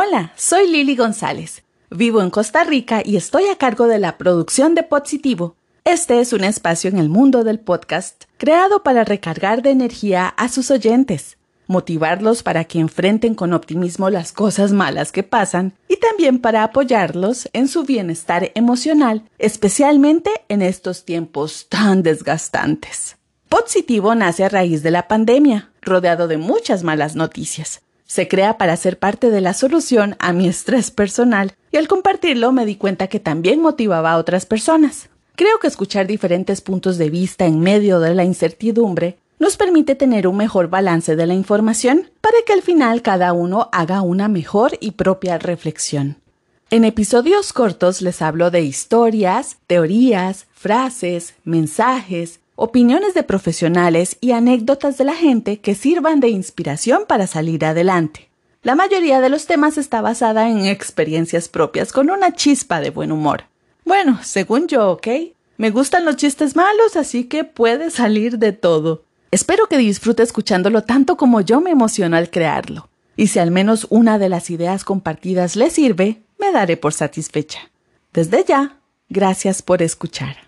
Hola, soy Lili González. Vivo en Costa Rica y estoy a cargo de la producción de Positivo. Este es un espacio en el mundo del podcast creado para recargar de energía a sus oyentes, motivarlos para que enfrenten con optimismo las cosas malas que pasan y también para apoyarlos en su bienestar emocional, especialmente en estos tiempos tan desgastantes. Positivo nace a raíz de la pandemia, rodeado de muchas malas noticias. Se crea para ser parte de la solución a mi estrés personal y al compartirlo me di cuenta que también motivaba a otras personas. Creo que escuchar diferentes puntos de vista en medio de la incertidumbre nos permite tener un mejor balance de la información para que al final cada uno haga una mejor y propia reflexión. En episodios cortos les hablo de historias, teorías, frases, mensajes, opiniones de profesionales y anécdotas de la gente que sirvan de inspiración para salir adelante. La mayoría de los temas está basada en experiencias propias con una chispa de buen humor. Bueno, según yo, ¿ok? Me gustan los chistes malos, así que puede salir de todo. Espero que disfrute escuchándolo tanto como yo me emociono al crearlo. Y si al menos una de las ideas compartidas le sirve, me daré por satisfecha. Desde ya, gracias por escuchar.